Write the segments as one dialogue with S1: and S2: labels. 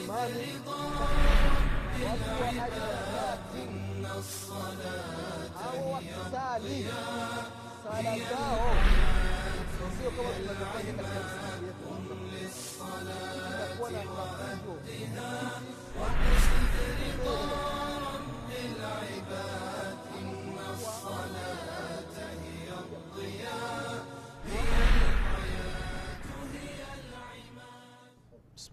S1: imani watu wa harakati au wakisali sala zao sio kama tunavyofanya katika msikiti yetu inakuwa na mafunzo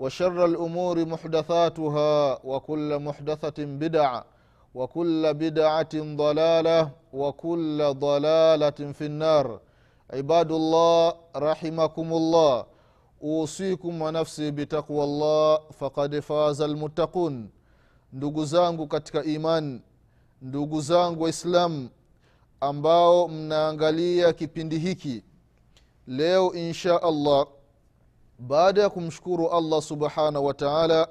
S2: وشر الامور محدثاتها وكل محدثه بدعه وكل بدعه ضلاله وكل ضلاله في النار عباد الله رحمكم الله اوصيكم ونفسي بتقوى الله فقد فاز المتقون ndugu zangu katika iman ndugu zangu waislamu ambao mnaangalia kipindi hiki leo insha allah baada ya kumshukuru allah subhanahu wa taala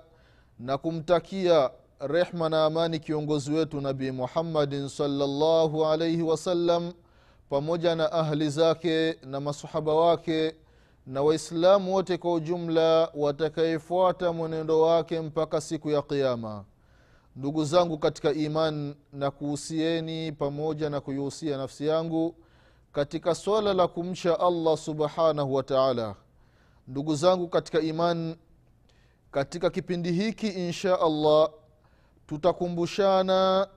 S2: na kumtakia rehma na amani kiongozi wetu nabii muhammadin salllahu alaihi wasallam pamoja na ahli zake na masahaba wake na waislamu wote kwa ujumla watakayefuata mwenendo wake mpaka siku ya qiama ndugu zangu katika iman na kuhusieni pamoja na kuihusia nafsi yangu katika swala la kumcha allah subhanahu wa taala ndugu zangu katika iman katika kipindi hiki insha allah tutakumbushana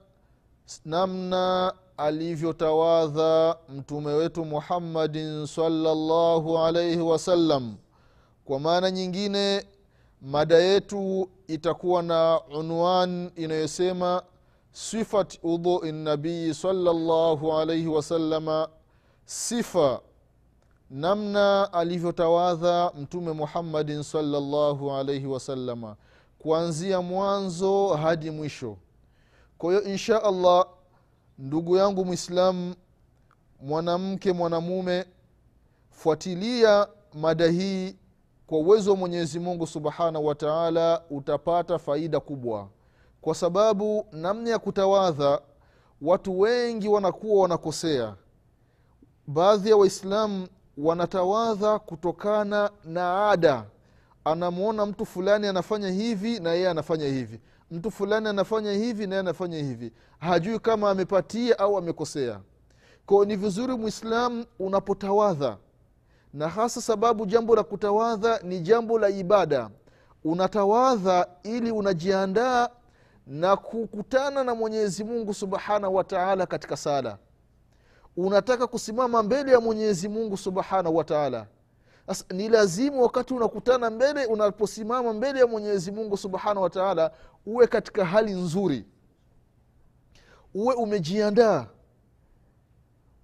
S2: namna alivyotawadha mtume wetu muhammadin salllahu alaihi wasallam kwa maana nyingine mada yetu itakuwa na unwan inayosema sifat udhui nabii salllahu alaihi wasalama sifa namna alivyotawadha mtume muhammadin salllahu alaihi wasalama kuanzia mwanzo hadi mwisho. Kwa hiyo insha allah ndugu yangu mwislamu mwanamke mwanamume fuatilia mada hii kwa uwezo wa mwenyezi mungu subhanahu wa taala utapata faida kubwa. Kwa sababu namna ya kutawadha watu wengi wanakuwa wanakosea. Baadhi ya waislamu wanatawadha kutokana na ada. Anamwona mtu fulani anafanya hivi na yeye anafanya hivi. Mtu fulani anafanya hivi na yeye anafanya hivi. Hajui kama amepatia au amekosea. Kwao ni vizuri mwislamu unapotawadha. Na hasa sababu jambo la kutawadha ni jambo la ibada. Unatawadha ili unajiandaa na kukutana na mwenyezi mungu subhanahu wataala katika sala unataka kusimama mbele ya mwenyezi mungu subhanahu wataala sasa ni lazima wakati unakutana mbele unaposimama mbele ya mwenyezi mungu subhanahu wataala uwe katika hali nzuri. Uwe umejiandaa.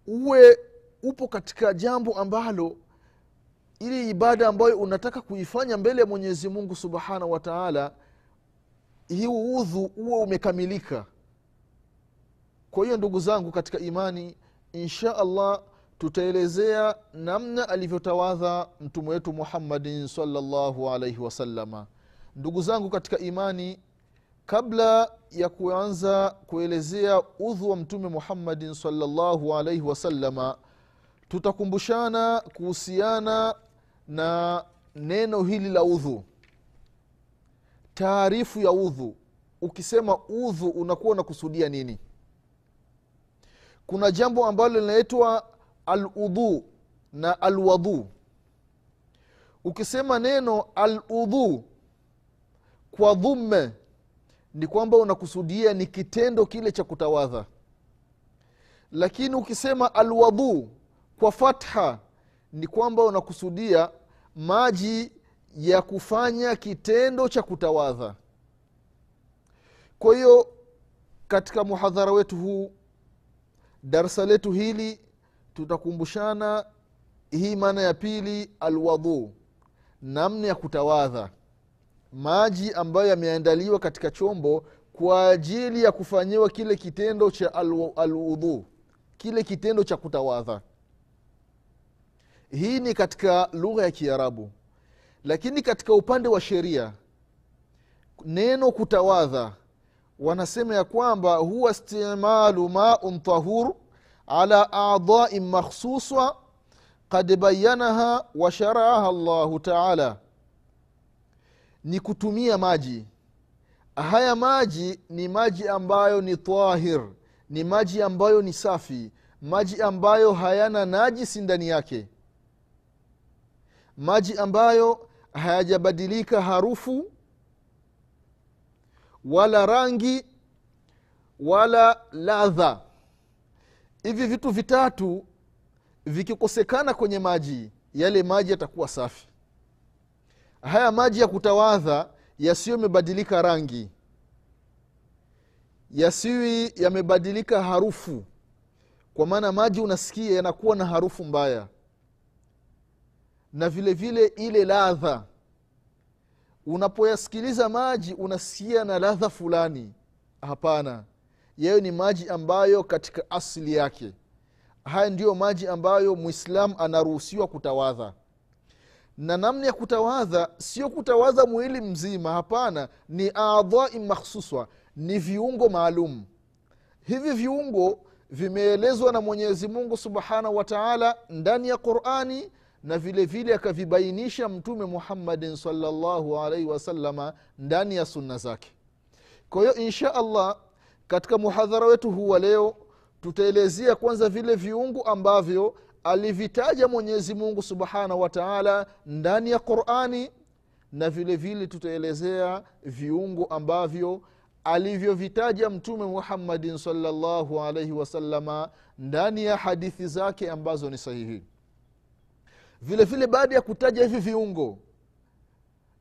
S2: Uwe upo katika jambo ambalo ili ibada ambayo unataka kuifanya mbele ya mwenyezi mungu subhanahu wataala hii udhu uwe umekamilika. Kwa hiyo ndugu zangu katika imani insha allah tutaelezea namna alivyotawadha mtume wetu muhammadin salllahu alaihi wasalama ndugu zangu katika imani kabla ya kuanza kuelezea udhu wa mtume muhammadin salllahu alaihi wasalama tutakumbushana kuhusiana na neno hili la udhu. Taarifu ya udhu. Ukisema udhu unakuwa unakusudia nini kuna jambo ambalo linaitwa aludhu na alwadhu ukisema neno aludhu kwa dhumme ni kwamba unakusudia ni kitendo kile cha kutawadha. Lakini ukisema alwadhu kwa fatha ni kwamba unakusudia maji ya kufanya kitendo cha kutawadha. Kwa hiyo katika muhadhara wetu huu darsa letu hili tutakumbushana hii maana ya pili alwadhu namna ya kutawadha. Maji ambayo yameandaliwa katika chombo kwa ajili ya kufanyiwa kile kitendo cha alwudhu kile kitendo cha kutawadha. Hii ni katika lugha ya kiarabu. Lakini katika upande wa sheria neno kutawadha wanasema ya kwamba huwa istimalu maun tahur ala adai makhsusa kad bayanaha washaraha llahu taala. Ni kutumia maji. Haya maji ni maji ambayo ni tahir ni maji ambayo ni safi maji ambayo hayana najisi ndani yake. Maji ambayo hayajabadilika harufu wala rangi wala ladha. Hivi vitu vitatu vikikosekana kwenye maji yale maji yatakuwa safi. Haya maji ya kutawadha yasiyo yamebadilika rangi yasiwi yamebadilika harufu. Kwa maana maji unasikia yanakuwa na harufu mbaya. Na vile vile ile ladha unapoyasikiliza maji unasikia na ladha fulani. Hapana. Yayo ni maji ambayo katika asili yake. Haya ndiyo maji ambayo mwislamu anaruhusiwa kutawadha. Na namna ya kutawadha sio kutawadha mwili mzima hapana. Ni adhai makhsuswa. Ni viungo maalum. Hivi viungo vimeelezwa na mwenyezi mungu subhanahu wa taala ndani ya qurani na vile vile akavibainisha mtume muhammadin salllahu alaihi wasalama ndani ya sunna zake. Kwa hiyo insha allah katika muhadhara wetu huu wa leo tutaelezea kwanza vile viungu ambavyo alivitaja mwenyezi mungu subhanahu wa taala ndani ya qurani na vile vile tutaelezea viungu ambavyo alivyovitaja mtume muhammadin salllahu alaihi wasalama ndani ya hadithi zake ambazo ni sahihi vile vile baada ya kutaja hivi viungo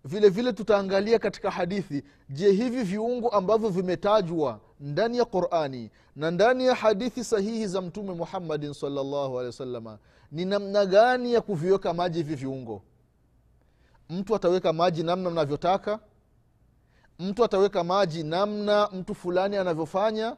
S2: vile vile tutaangalia katika hadithi je hivi viungo ambavyo vimetajwa ndani ya qurani na ndani ya hadithi sahihi za mtume muhammadin salllahu alehi wasalama ni namna gani ya kuviweka maji hivi viungo? Mtu ataweka maji namna mnavyotaka mtu ataweka maji namna mtu fulani anavyofanya?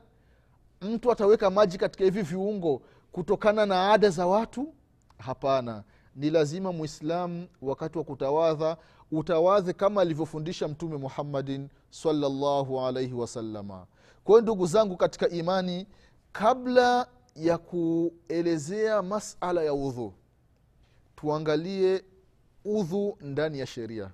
S2: Mtu ataweka maji katika hivi viungo kutokana na ada za watu? Hapana ni lazima mwislamu wakati wa kutawadha utawadhe kama alivyofundisha mtume muhammadin salllahu alaihi wasalama kwa hiyo ndugu zangu katika imani kabla ya kuelezea masala ya udhu tuangalie udhu ndani ya sheria.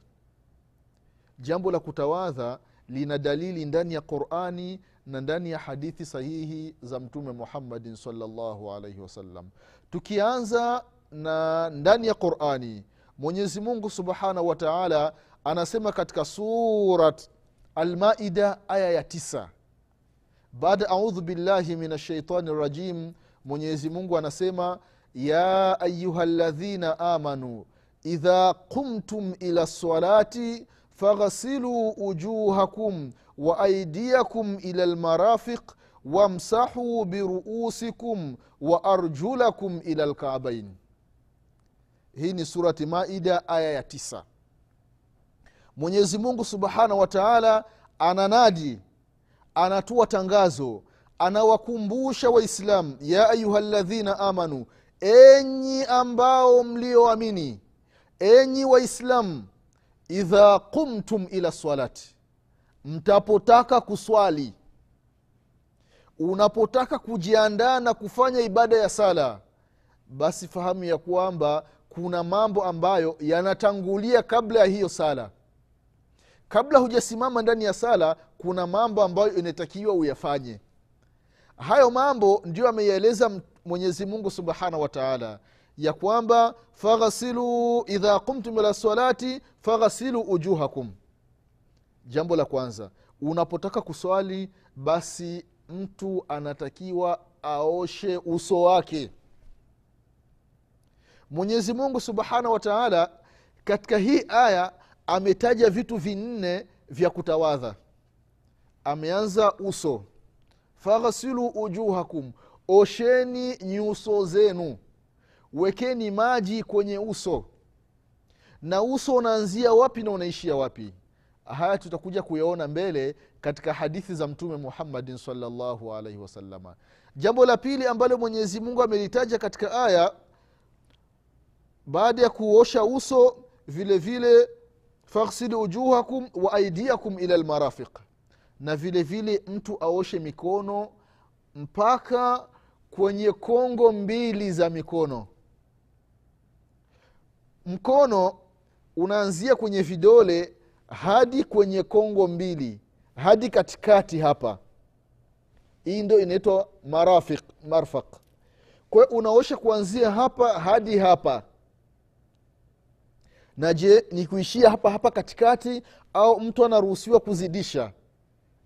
S2: Jambo la kutawadha lina dalili ndani ya qurani na ndani ya hadithi sahihi za mtume muhammadin salllahu alaihi wasallam tukianza na ndani ya qurani. Mwenyezi mungu subhanahu wa taala anasema katika surat almaida aya ya tisa. Baada audhu billahi min ashaitani rajim mwenyezi mungu anasema ya ayuha ladhina amanu idha qumtum ila lsalati faghsiluu wujuhakum wa aidiakum ila lmarafiq wamsahuu biruusikum wa arjulakum ila lkabain hii ni surati maida aya ya tisa. Mwenyezi mungu subhanahu wa taala ananadi anatoa tangazo anawakumbusha waislamu ya ayuha ladhina amanu enyi ambao mlioamini enyi waislamu idha qumtum ila salati mtapotaka kuswali unapotaka kujiandaa na kufanya ibada ya sala basi fahamu ya kwamba kuna mambo ambayo yanatangulia kabla ya hiyo sala. Kabla hujasimama ndani ya sala kuna mambo ambayo inatakiwa uyafanye. Hayo mambo ndio ameyaeleza mwenyezi mungu subhanahu wa taala ya kwamba faghasilu idha qumtum ila salati faghasilu ujuhakum. Jambo la kwanza unapotaka kuswali basi mtu anatakiwa aoshe uso wake mwenyezi mungu subhanahu wa taala katika hii aya ametaja vitu vinne vya kutawadha. Ameanza uso. Faghsilu ujuhakum osheni nyuso zenu. Wekeni maji kwenye uso. Na uso unaanzia wapi na unaishia wapi? Haya tutakuja kuyaona mbele katika hadithi za mtume muhammadin salllahu alaihi wasalama jambo la pili ambalo mwenyezi mungu amelitaja katika aya baada ya kuosha uso vile vile faghsilu ujuhakum wa aidiakum ila lmarafiq na vile vile mtu aoshe mikono mpaka kwenye kongo mbili za mikono. Mkono unaanzia kwenye vidole hadi kwenye kongo mbili hadi katikati hapa. Hii ndo inaitwa marafiq marfaq. Kwa hiyo unaosha kuanzia hapa hadi hapa na je ni kuishia hapa hapa katikati au mtu anaruhusiwa kuzidisha?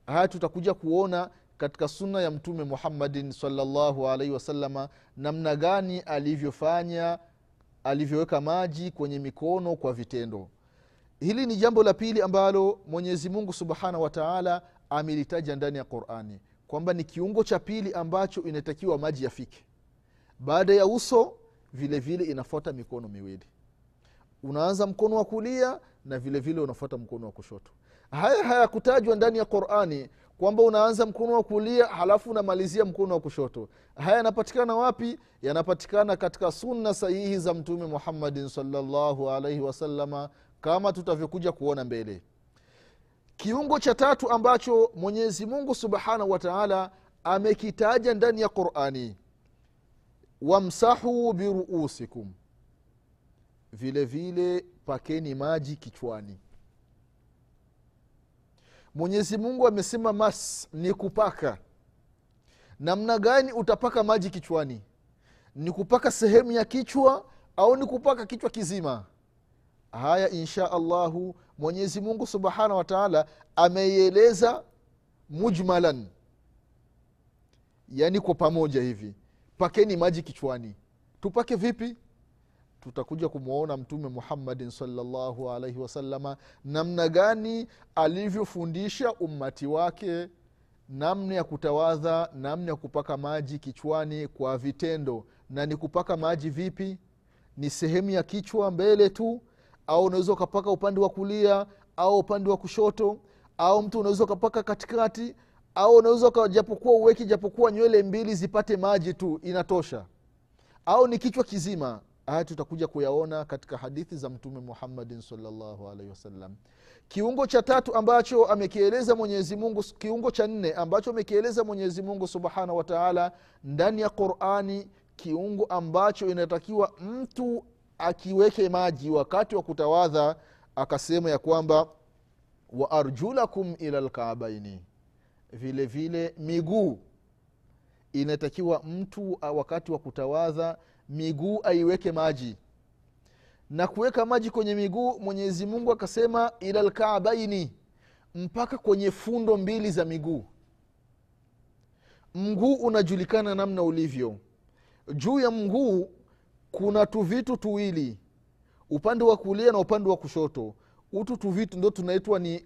S2: Haya tutakuja kuona katika sunna ya mtume muhammadin salllahu alaihi wasalama namna gani alivyofanya alivyoweka maji kwenye mikono kwa vitendo. Hili ni jambo la pili ambalo mwenyezi mungu subhanahu wataala amelitaja ndani ya qurani kwamba ni kiungo cha pili ambacho inatakiwa maji yafike. Baada ya uso vile vile inafuata mikono miwili unaanza mkono wa kulia na vile vile unafuata mkono wa kushoto. Haya hayakutajwa ndani ya qurani kwamba unaanza mkono wa kulia halafu unamalizia mkono wa kushoto. Haya yanapatikana wapi? Yanapatikana katika sunna sahihi za mtume muhammadin salllahu alaihi wasalama kama tutavyokuja kuona mbele. Kiungo cha tatu ambacho mwenyezi mungu subhanahu wa taala amekitaja ndani ya qurani wamsahu biruusikum vile vile pakeni maji kichwani. Mwenyezi mungu amesema mas ni kupaka. Namna gani utapaka maji kichwani? Ni kupaka sehemu ya kichwa au ni kupaka kichwa kizima? Haya insha allahu mwenyezi mungu subhanahu wa taala ameieleza mujmalan. Yaani kwa pamoja hivi. Pakeni maji kichwani. Tupake vipi tutakuja kumwona mtume muhammadin salllahu alaihi wasalama namna gani alivyofundisha ummati wake namna ya kutawadha namna ya kupaka maji kichwani kwa vitendo. Na ni kupaka maji vipi? Ni sehemu ya kichwa mbele tu au unaweza ukapaka upande wa kulia au upande wa kushoto au mtu unaweza ukapaka katikati au unaweza japokuwa uweki japokuwa nywele mbili zipate maji tu inatosha. Au ni kichwa kizima haya tutakuja kuyaona katika hadithi za mtume muhammadin salllahu alaihi wasallam. Kiungo cha tatu ambacho amekieleza mwenyezi mungu kiungo cha nne ambacho amekieleza mwenyezi mungu subhanahu wa taala ndani ya qurani kiungo ambacho inatakiwa mtu akiweke maji wakati wa kutawadha akasema ya kwamba wa arjulakum ila lkaabaini vile vile miguu. Inatakiwa mtu wakati wa kutawadha miguu aiweke maji. Na kuweka maji kwenye miguu mwenyezi mungu akasema ila lkaabaini mpaka kwenye fundo mbili za miguu. Mguu unajulikana namna ulivyo. Juu ya mguu kuna tuvitu tuwili upande wa kulia na upande wa kushoto. Utu tuvitu ndo tunaitwa ni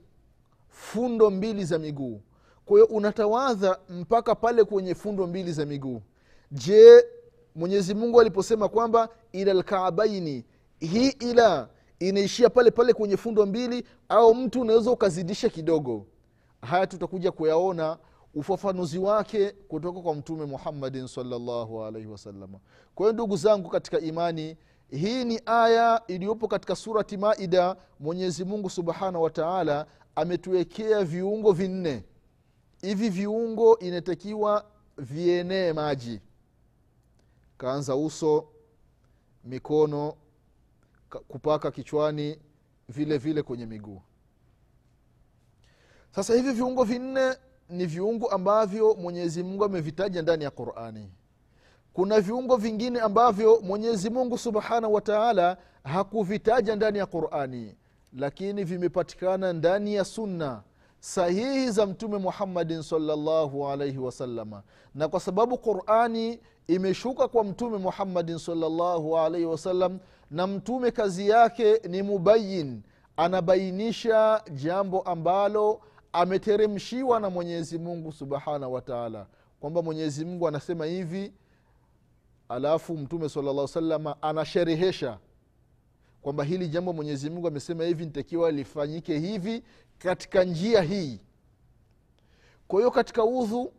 S2: fundo mbili za miguu. Kwa hiyo unatawadha mpaka pale kwenye fundo mbili za miguu. Je mwenyezi mungu aliposema kwamba ila lkaabaini hii ila inaishia pale pale kwenye fundo mbili au mtu unaweza ukazidisha kidogo. Haya tutakuja kuyaona ufafanuzi wake kutoka kwa mtume muhammadin salllahu alaihi wasalama kwa hiyo ndugu zangu katika imani hii ni aya iliyopo katika surati maida. Mwenyezi mungu subhanahu wa ametuwekea viungo vinne. Hivi viungo inatakiwa vienee maji kaanza uso mikono kupaka kichwani vile vile kwenye miguu. Sasa hivi viungo vinne ni viungo ambavyo mwenyezi mungu amevitaja ndani ya qurani. Kuna viungo vingine ambavyo mwenyezi mungu subhanahu wa taala hakuvitaja ndani ya qurani lakini vimepatikana ndani ya sunna sahihi za mtume muhammadin salllahu alaihi wasalama na kwa sababu qurani imeshuka kwa mtume muhammadin salllahu alaihi wasallam na mtume kazi yake ni mubayin anabainisha jambo ambalo ameteremshiwa na mwenyezi mungu subhanahu wa kwamba mwenyezi mungu anasema hivi alafu mtume salllah salama anasherehesha. Kwamba hili jambo mwenyezi mungu amesema hivi nitakiwa lifanyike hivi katika njia hii. Kwa hiyo katika udhu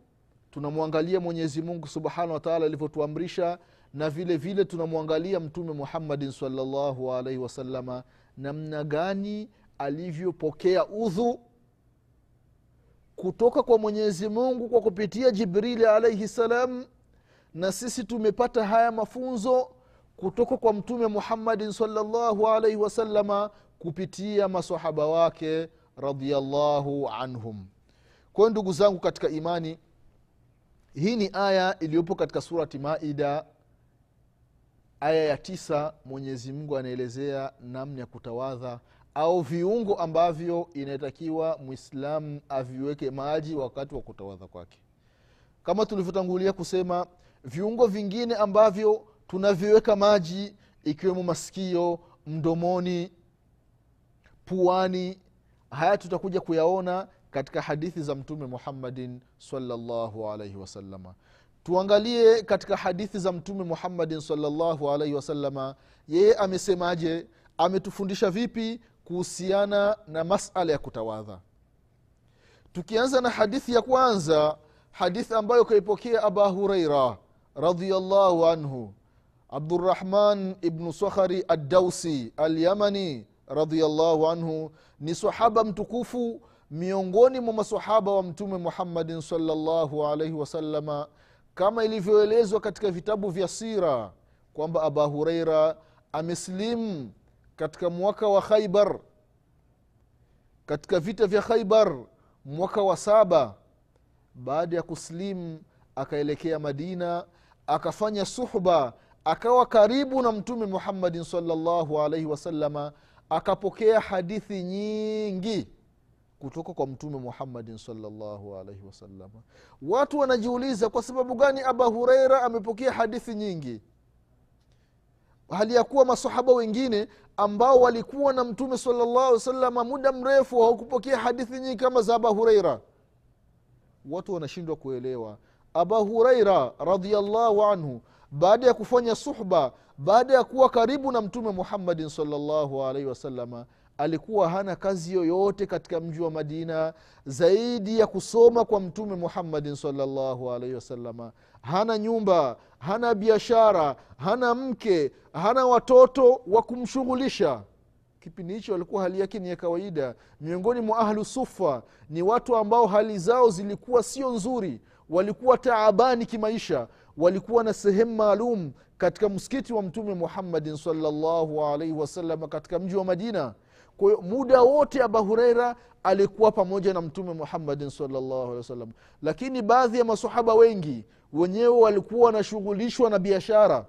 S2: tunamwangalia mwenyezi mungu subhanahu wataala alivyotuamrisha na vile vile tunamwangalia mtume muhammadin salllahu alaihi wasalama namna gani alivyopokea udhu kutoka kwa mwenyezi mungu kwa kupitia jibrili alaihi salam na sisi tumepata haya mafunzo kutoka kwa mtume muhammadin salllahu alaihi wasalama kupitia masahaba wake radiallahu anhum. Kwayo ndugu zangu katika imani hii ni aya iliyopo katika surati maida aya ya tisa mwenyezi mungu anaelezea namna ya kutawadha au viungo ambavyo inatakiwa mwislamu aviweke maji wakati wa kutawadha kwake. Kama tulivyotangulia kusema viungo vingine ambavyo tunaviweka maji ikiwemo masikio mdomoni puani haya tutakuja kuyaona katika hadithi za mtume muhammadin salllahu alaihi wasalama tuangalie katika hadithi za mtume muhammadin salllahu alaihi wasalama yeye amesemaje ametufundisha vipi kuhusiana na masala ya kutawadha. Tukianza na hadithi ya kwanza hadithi ambayo kaipokea aba hureira radiallahu anhu abdurahman ibnu sakhari addausi alyamani radiallahu anhu ni sahaba mtukufu miongoni mwa masahaba wa mtume muhammadin salllahu alaihi wasalama kama ilivyoelezwa katika vitabu vya sira kwamba aba hureira amesilimu katika mwaka wa khaibar katika vita vya khaibar mwaka wa saba. Baada ya kuslimu akaelekea madina akafanya suhba akawa karibu na mtume muhammadin salllahu alaihi wasalama akapokea hadithi nyingi kutoka kwa mtume muhammadin salllahu alaihi wasallam. Watu wanajiuliza kwa sababu gani aba hureira amepokea hadithi nyingi? Hali ya kuwa masahaba wengine ambao walikuwa na mtume salllah salama muda mrefu hawakupokea hadithi nyingi kama za aba hureira watu wanashindwa kuelewa. Aba hureira radiallahu anhu baada ya kufanya suhba baada ya kuwa karibu na mtume muhammadin salllahu alaihi wasalama alikuwa hana kazi yoyote katika mji wa madina zaidi ya kusoma kwa mtume muhammadin salllahu alaihi wasalama hana nyumba hana biashara hana mke hana watoto wa kumshughulisha. Kipindi hicho alikuwa hali yake ni ya kawaida. Miongoni mwa ahlu sufa ni watu ambao hali zao zilikuwa sio nzuri walikuwa taabani kimaisha walikuwa na sehemu maalum katika msikiti wa mtume muhammadin salllahu alaihi wasallam katika mji wa madina. Kwa hiyo muda wote abu hureira alikuwa pamoja na mtume muhammadin salllahu alehi wasallam lakini baadhi ya masahaba wengi wenyewe walikuwa wanashughulishwa na biashara.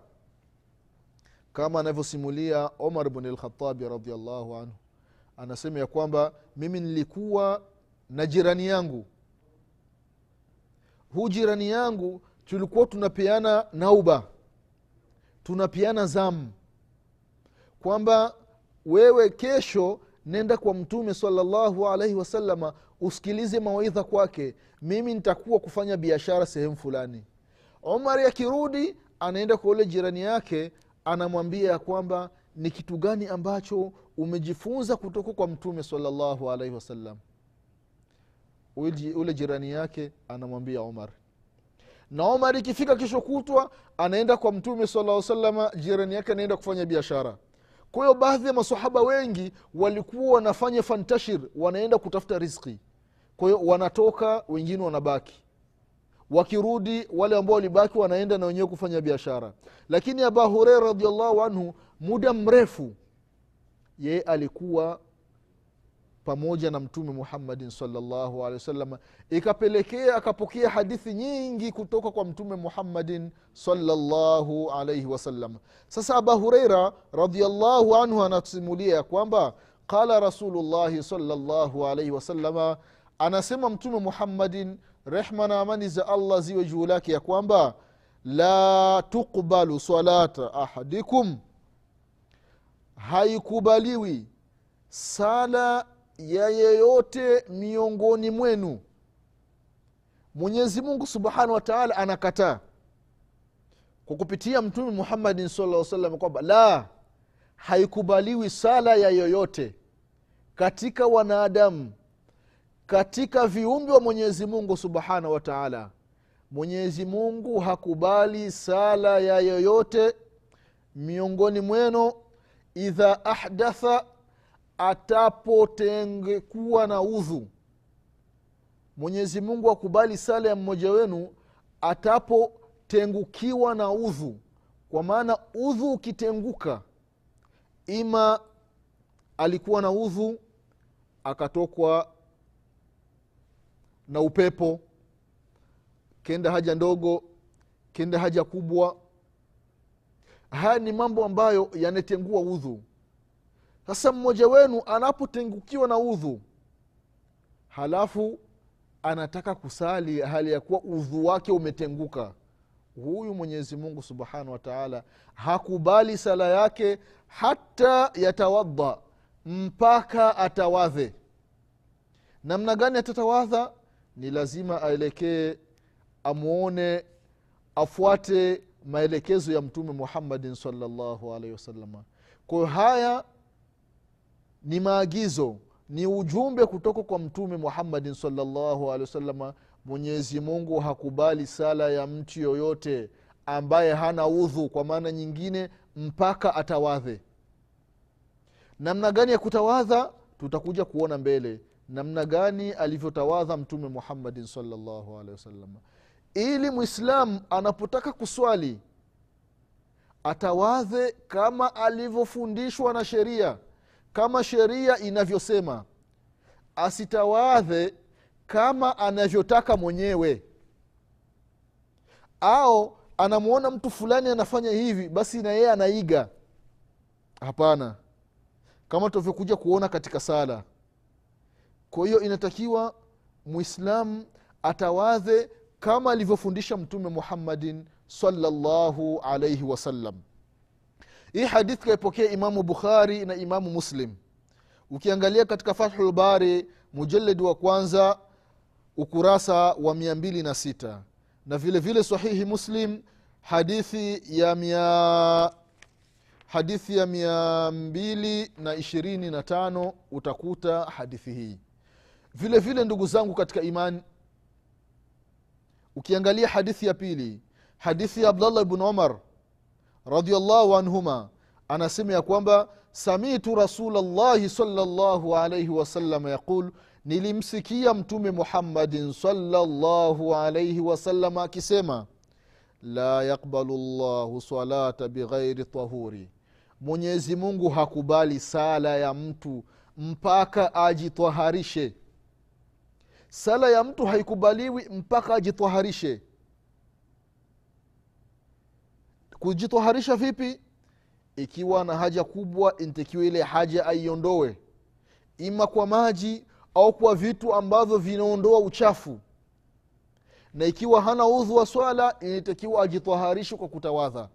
S2: Kama anavyosimulia omar bn lkhatabi radiallahu anhu. Anasema ya kwamba mimi nilikuwa na jirani yangu. Huu jirani yangu tulikuwa tunapeana nauba tunapeana zamu kwamba wewe kesho nenda kwa mtume salallahu alaihi wasalama usikilize mawaidha kwake mimi nitakuwa kufanya biashara sehemu fulani. Omari akirudi anaenda kwa ule jirani yake anamwambia ya kwamba ni kitu gani ambacho umejifunza kutoka kwa mtume salallahu alaihi wasallam ule jirani yake anamwambia umar na omar ikifika kesho kutwa anaenda kwa mtume salaa salama jirani yake anaenda kufanya biashara. Kwa hiyo baadhi ya masahaba wengi walikuwa wanafanya fantashir wanaenda kutafuta riski kwa hiyo wanatoka wengine wanabaki. Wakirudi wale ambao walibaki wanaenda na wenyewe kufanya biashara. Lakini aba hureira radiallahu anhu muda mrefu yeye alikuwa pamoja na mtume muhammadin salllahu alehi wasallam ikapelekea akapokea hadithi nyingi kutoka kwa mtume muhammadin salllahu alaihi wasallam. Sasa aba hureira radiallahu anhu anasimulia kwamba qala rasulullahi salllahu alaihi wasalama anasema mtume muhammadin rehma na amani za allah ziwe juu lake ya kwamba la tuqbalu salata ahadikum. Haikubaliwi sala ya yeyote miongoni mwenu. Mwenyezi mungu subhanahu wa taala anakataa kwa kupitia mtume muhammadin sala salam kwamba la haikubaliwi sala ya yoyote katika wanadamu katika viumbe wa mwenyezi mungu subhanahu wa taala. Mwenyezi mungu hakubali sala ya yoyote miongoni mwenu. Idha ahdatha atapotengekuwa na udhu. Mwenyezi mungu akubali sala ya mmoja wenu atapotengukiwa na udhu. Kwa maana udhu ukitenguka ima alikuwa na udhu akatokwa na upepo kenda haja ndogo kenda haja kubwa. Haya ni mambo ambayo yanatengua udhu sasa mmoja wenu anapotengukiwa na udhu halafu anataka kusali hali ya kuwa udhu wake umetenguka huyu mwenyezi mungu subhanahu wa taala hakubali sala yake hata yatawadha mpaka atawadhe. Namna gani atatawadha? Ni lazima aelekee amwone afuate maelekezo ya mtume muhammadin salllahu alaihi wasalama kwayo haya ni maagizo ni ujumbe kutoka kwa mtume muhammadin salllahu alehi wasalama mwenyezi mungu hakubali sala ya mtu yoyote ambaye hana udhu kwa maana nyingine mpaka atawadhe. Namna gani ya kutawadha? Tutakuja kuona mbele. Namna gani alivyotawadha mtume muhammadin salllahu alehi wasalama ili mwislamu anapotaka kuswali atawadhe kama alivyofundishwa na sheria kama sheria inavyosema asitawadhe kama anavyotaka mwenyewe. Au anamwona mtu fulani anafanya hivi basi na yeye anaiga. Hapana. Kama tunavyokuja kuona katika sala. Kwa hiyo inatakiwa mwislamu atawadhe kama alivyofundisha mtume muhammadin salllahu alaihi wasallam hii hadithi kaipokea imamu bukhari na imamu muslim. Ukiangalia katika fathulbari mujaledi wa kwanza ukurasa wa mia mbili na sita. Na vile vile sahihi muslim hadithi ya mia hadithi ya mia mbili na ishirini na tano utakuta hadithi hii. Vile vile ndugu zangu katika imani ukiangalia hadithi ya pili hadithi ya abdallah bnu umar radiallahu anhuma anasema ya kwamba samitu rasulllahi salllahu alaihi wasallam yaqul nilimsikia mtume muhammadin salllahu alaihi wasallam akisema la yaqbalu llahu salata bighairi tahuri mwenyezi mungu hakubali sala ya mtu mpaka ajitwaharishe. Sala ya mtu haikubaliwi mpaka ajitwaharishe kujitwaharisha vipi? Ikiwa na haja kubwa intakiwa ile haja aiondoe. Ima kwa maji au kwa vitu ambavyo vinaondoa uchafu. Na ikiwa hana udhu wa swala inatakiwa ajitoharishe kwa kutawadha.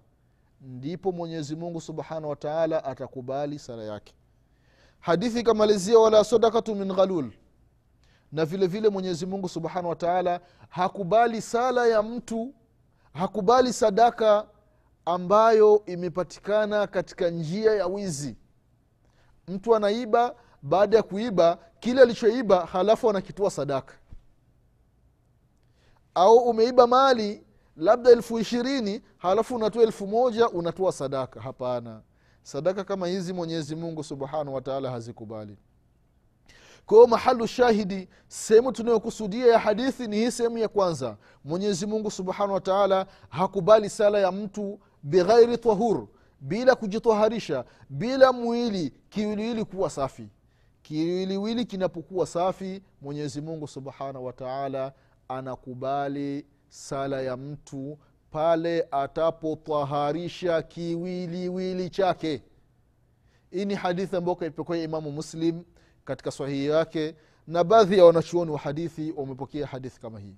S2: Ndipo mwenyezi mungu subhanahu wa atakubali sala yake. Hadithi ikamalizia wala sadakatu min ghalul. Na vile vile mwenyezi mungu subhanahu wa hakubali sala ya mtu hakubali sadaka ambayo imepatikana katika njia ya wizi. Mtu anaiba baada ya kuiba kile alichoiba halafu anakitoa sadaka. Au umeiba mali labda elfu ishirini halafu unatoa elfu moja unatoa sadaka. Hapana. Sadaka kama hizi mwenyezi mungu subhanahu wataala hazikubali. Kwa mahalu shahidi sehemu tunayokusudia ya hadithi ni hii sehemu ya kwanza. Mwenyezi mungu subhanahu wataala hakubali sala ya mtu bighairi tahur bila kujitwaharisha bila mwili kiwiliwili kuwa safi. Kiwiliwili kinapokuwa safi mwenyezi mungu subhanahu wataala anakubali sala ya mtu pale atapotwaharisha kiwiliwili chake. Hii ni hadithi ambayo kaipokea imamu muslim katika sahihi yake na baadhi ya wanachuoni wa hadithi wamepokea hadithi kama hii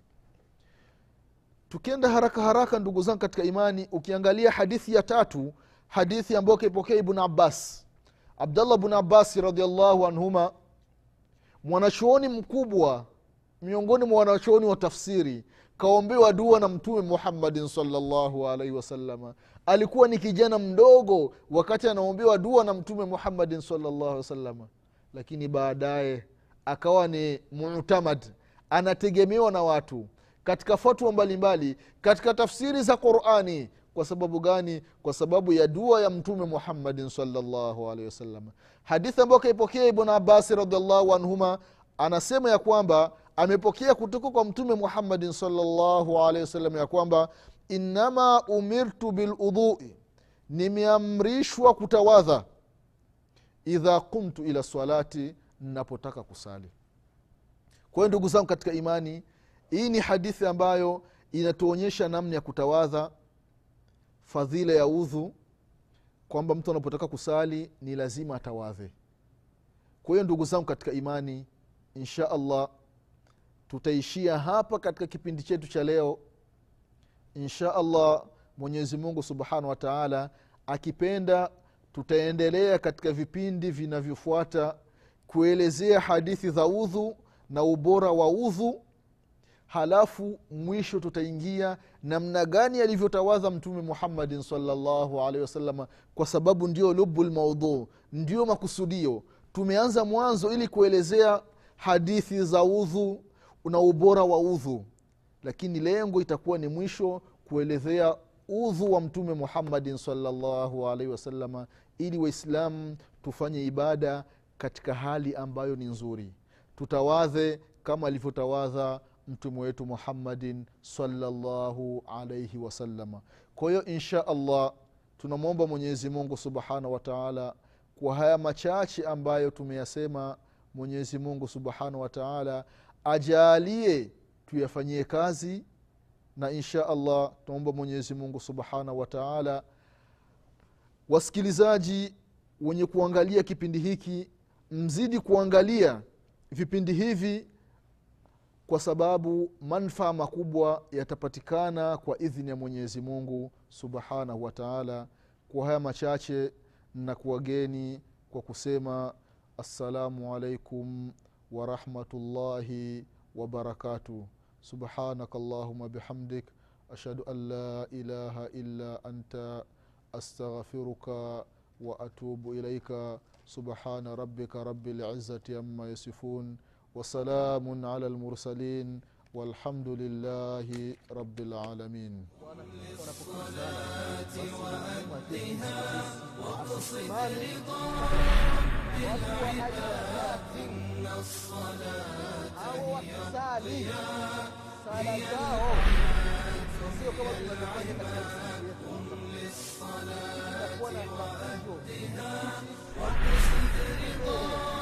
S2: tukienda haraka haraka ndugu zangu katika imani ukiangalia hadithi ya tatu hadithi ambayo kaipokea ibnu abbas. Abdallah bnu abbasi radiallahu anhuma mwanachuoni mkubwa miongoni mwa wanachuoni wa tafsiri kaombewa dua na mtume muhammadin salllahu alaihi wasalama alikuwa ni kijana mdogo wakati anaombewa dua na mtume muhammadin salllahu wasalama lakini baadaye akawa ni mutamad anategemewa na watu katika fatwa mbalimbali katika tafsiri za qurani. Kwa sababu gani? Kwa sababu ya dua ya mtume muhammadin salllahu alaihi wasallam. Hadithi ambayo kaipokea ibn abasi radiallahu anhuma anasema ya kwamba amepokea kutoka kwa mtume muhammadin salllahu alaihi wasallam ya kwamba innama umirtu biludhui nimeamrishwa kutawadha idha kumtu ila salati napotaka kusali. Kwa hiyo ndugu zangu katika imani hii ni hadithi ambayo inatuonyesha namna ya kutawadha fadhila ya udhu kwamba mtu anapotaka kusali ni lazima atawadhe. Kwa hiyo ndugu zangu katika imani insha allah tutaishia hapa katika kipindi chetu cha leo. Insha allah mwenyezi mungu subhanahu wa taala akipenda tutaendelea katika vipindi vinavyofuata kuelezea hadithi za udhu na ubora wa udhu halafu mwisho tutaingia namna gani alivyotawadha mtume muhammadin salllahu alehi wasalama kwa sababu ndio lubu lmaudhu ndio makusudio. Tumeanza mwanzo ili kuelezea hadithi za udhu na ubora wa udhu lakini lengo itakuwa ni mwisho kuelezea udhu wa mtume muhammadin salllahu alaihi wasalama ili waislamu tufanye ibada katika hali ambayo ni nzuri. Tutawadhe kama alivyotawadha mtume wetu muhammadin salllahu alaihi wasalama kwa hiyo insha allah tunamwomba mwenyezi mungu subhanahu wa taala kwa haya machache ambayo tumeyasema. Mwenyezi mungu subhanahu wa taala tuyafanyie kazi na insha allah tunaomba mwenyezi mungu subhanahu wa taala. Wasikilizaji wenye kuangalia kipindi hiki mzidi kuangalia vipindi hivi kwa sababu manfaa makubwa yatapatikana kwa idhini ya mwenyezi mungu subhanahu wa taala. Kwa haya machache na kuwageni kwa kusema assalamu alaikum warahmatullahi wabarakatuh subhanaka allahuma bihamdik. Ashhadu an la ilaha illa anta. Astaghfiruka waatubu ilaika subhana rabika rabi lizati ama yasifun وسلام على المرسلين والحمد لله رب العالمين.
S1: إن الصلاة. وأدها